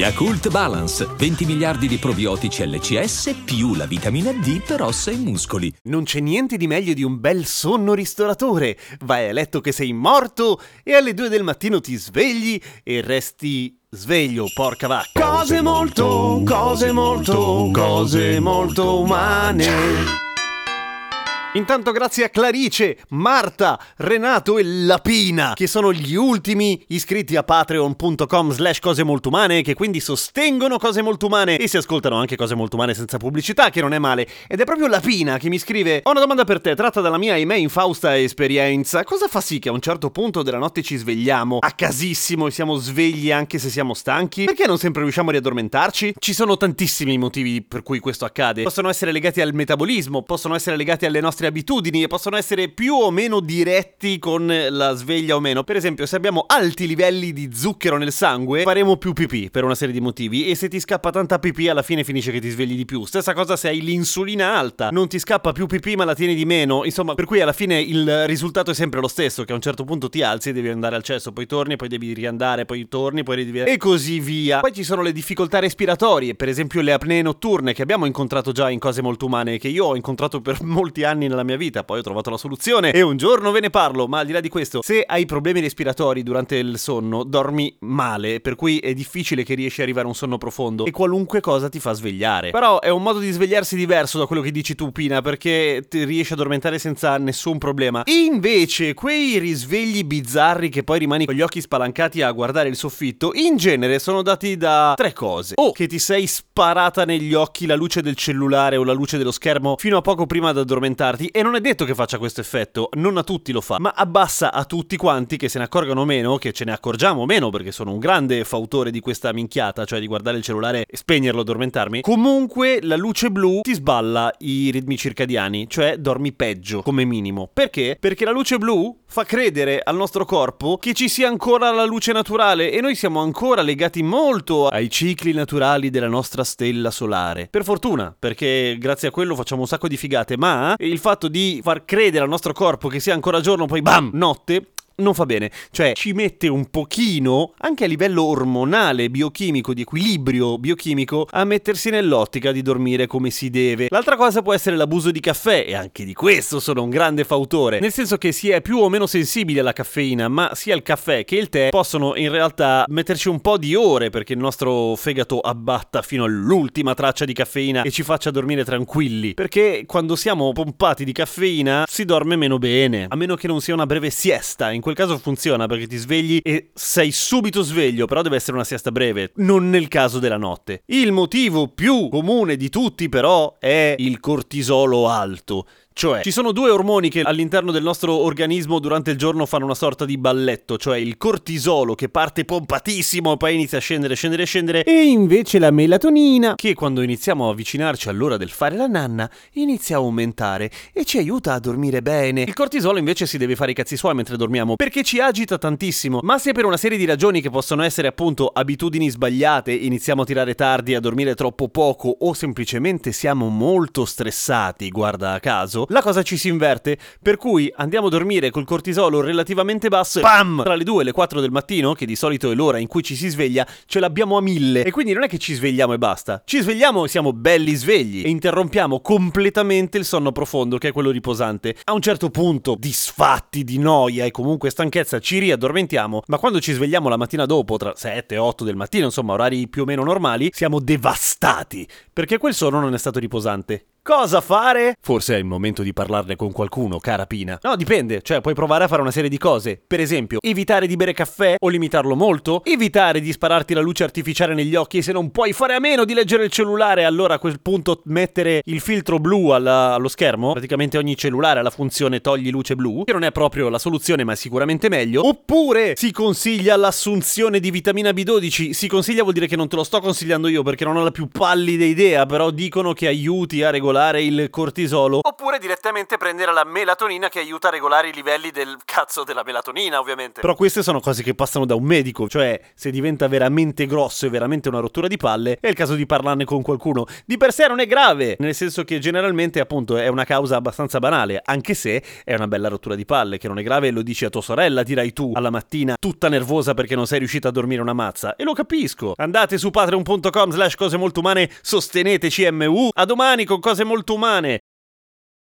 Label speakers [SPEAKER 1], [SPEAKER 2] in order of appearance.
[SPEAKER 1] Yakult Balance, 20 miliardi di probiotici LCS più la vitamina D per ossa e muscoli.
[SPEAKER 2] Non c'è niente di meglio di un bel sonno ristoratore. Vai a letto che sei morto e alle 2 del mattino ti svegli e resti sveglio, porca vacca. Cose molto, cose molto, cose molto umane. Intanto grazie a Clarice, Marta, Renato e Lapina, che sono gli ultimi iscritti a patreon.com slash cose molto umane, che quindi sostengono cose molto umane e si ascoltano anche cose molto umane senza pubblicità, che non è male. Ed è proprio Lapina che mi scrive, ho una domanda per te, tratta dalla mia, ahimè, infausta esperienza. Cosa fa sì che a un certo punto della notte ci svegliamo a casissimo e siamo svegli anche se siamo stanchi? Perché non sempre riusciamo a riaddormentarci? Ci sono tantissimi motivi per cui questo accade. Possono essere legati al metabolismo, possono essere legati alle nostre nostre abitudini e possono essere più o meno diretti con la sveglia o meno. Per esempio, se abbiamo alti livelli di zucchero nel sangue, faremo più pipì per una serie di motivi e se ti scappa tanta pipì alla fine finisce che ti svegli di più. Stessa cosa se hai l'insulina alta, non ti scappa più pipì ma la tieni di meno. Insomma, per cui alla fine il risultato è sempre lo stesso, che a un certo punto ti alzi e devi andare al cesso, poi torni, poi devi riandare, poi torni, poi devi... e così via. Poi ci sono le difficoltà respiratorie, per esempio le apnee notturne che abbiamo incontrato già in cose molto umane, che io ho incontrato per molti anni nella mia vita, poi ho trovato la soluzione e un giorno ve ne parlo, ma al di là di questo, se hai problemi respiratori durante il sonno, dormi male, per cui è difficile che riesci ad arrivare a un sonno profondo e qualunque cosa ti fa svegliare. Però è un modo di svegliarsi diverso da quello che dici tu, Pina, perché ti riesci a addormentare senza nessun problema. Invece, quei risvegli bizzarri che poi rimani con gli occhi spalancati a guardare il soffitto, in genere sono dati da tre cose. O che ti sei sparata negli occhi la luce del cellulare o la luce dello schermo fino a poco prima di addormentarti e non è detto che faccia questo effetto, non a tutti lo fa, ma abbassa a tutti quanti che se ne accorgano meno, che ce ne accorgiamo meno perché sono un grande fautore di questa minchiata, cioè di guardare il cellulare e spegnerlo, addormentarmi. Comunque la luce blu ti sballa i ritmi circadiani, cioè dormi peggio come minimo. Perché? Perché la luce blu fa credere al nostro corpo che ci sia ancora la luce naturale e noi siamo ancora legati molto ai cicli naturali della nostra stella solare. Per fortuna, perché grazie a quello facciamo un sacco di figate, ma il fatto di far credere al nostro corpo che sia ancora giorno, poi bam, notte, non fa bene. Cioè, ci mette un pochino, anche a livello ormonale, biochimico, di equilibrio biochimico, a mettersi nell'ottica di dormire come si deve. L'altra cosa può essere l'abuso di caffè, e anche di questo sono un grande fautore. Nel senso che si è più o meno sensibili alla caffeina, ma sia il caffè che il tè possono in realtà metterci un po' di ore perché il nostro fegato abbatta fino all'ultima traccia di caffeina e ci faccia dormire tranquilli. Perché quando siamo pompati di caffeina si dorme meno bene, a meno che non sia una breve siesta. In quel caso funziona perché ti svegli e sei subito sveglio, però deve essere una siesta breve, non nel caso della notte. Il motivo più comune di tutti però è il cortisolo alto. Cioè, ci sono due ormoni che all'interno del nostro organismo durante il giorno fanno una sorta di balletto, cioè il cortisolo che parte pompatissimo e poi inizia a scendere, scendere, scendere, e invece la melatonina che quando iniziamo a avvicinarci all'ora del fare la nanna inizia a aumentare e ci aiuta a dormire bene. Il cortisolo invece si deve fare i cazzi suoi mentre dormiamo perché ci agita tantissimo, ma se per una serie di ragioni che possono essere appunto abitudini sbagliate iniziamo a tirare tardi, a dormire troppo poco o semplicemente siamo molto stressati, guarda a caso, la cosa ci si inverte, per cui andiamo a dormire col cortisolo relativamente basso e PAM! Tra le 2 e le 4 del mattino, che di solito è l'ora in cui ci si sveglia, ce l'abbiamo a mille. E quindi non è che ci svegliamo e basta. Ci svegliamo e siamo belli svegli e interrompiamo completamente il sonno profondo, che è quello riposante. A un certo punto, disfatti di noia e comunque stanchezza, ci riaddormentiamo, ma quando ci svegliamo la mattina dopo, tra 7 e 8 del mattino, insomma orari più o meno normali, siamo devastati, perché quel sonno non è stato riposante. Cosa fare? Forse è il momento di parlarne con qualcuno, cara Pina. No, dipende, cioè puoi provare a fare una serie di cose. Per esempio, evitare di bere caffè o limitarlo molto, evitare di spararti la luce artificiale negli occhi e se non puoi fare a meno di leggere il cellulare, allora a quel punto mettere il filtro blu alla, allo schermo. Praticamente ogni cellulare ha la funzione togli luce blu, che non è proprio la soluzione, ma è sicuramente meglio. Oppure si consiglia l'assunzione di vitamina B12. Si consiglia vuol dire che non te lo sto consigliando io perché non ho la più pallida idea, però dicono che aiuti a regolare regolare il cortisolo, oppure direttamente prendere la melatonina che aiuta a regolare i livelli del cazzo della melatonina, ovviamente. Però queste sono cose che passano da un medico, cioè se diventa veramente grosso e veramente una rottura di palle, è il caso di parlarne con qualcuno. Di per sé non è grave, nel senso che generalmente appunto è una causa abbastanza banale, anche se è una bella rottura di palle, che non è grave lo dici a tua sorella, dirai tu alla mattina tutta nervosa perché non sei riuscita a dormire una mazza. E lo capisco. Andate su patreon.com slash cose molto umane, sostenete CMU. A domani con cose molto umane.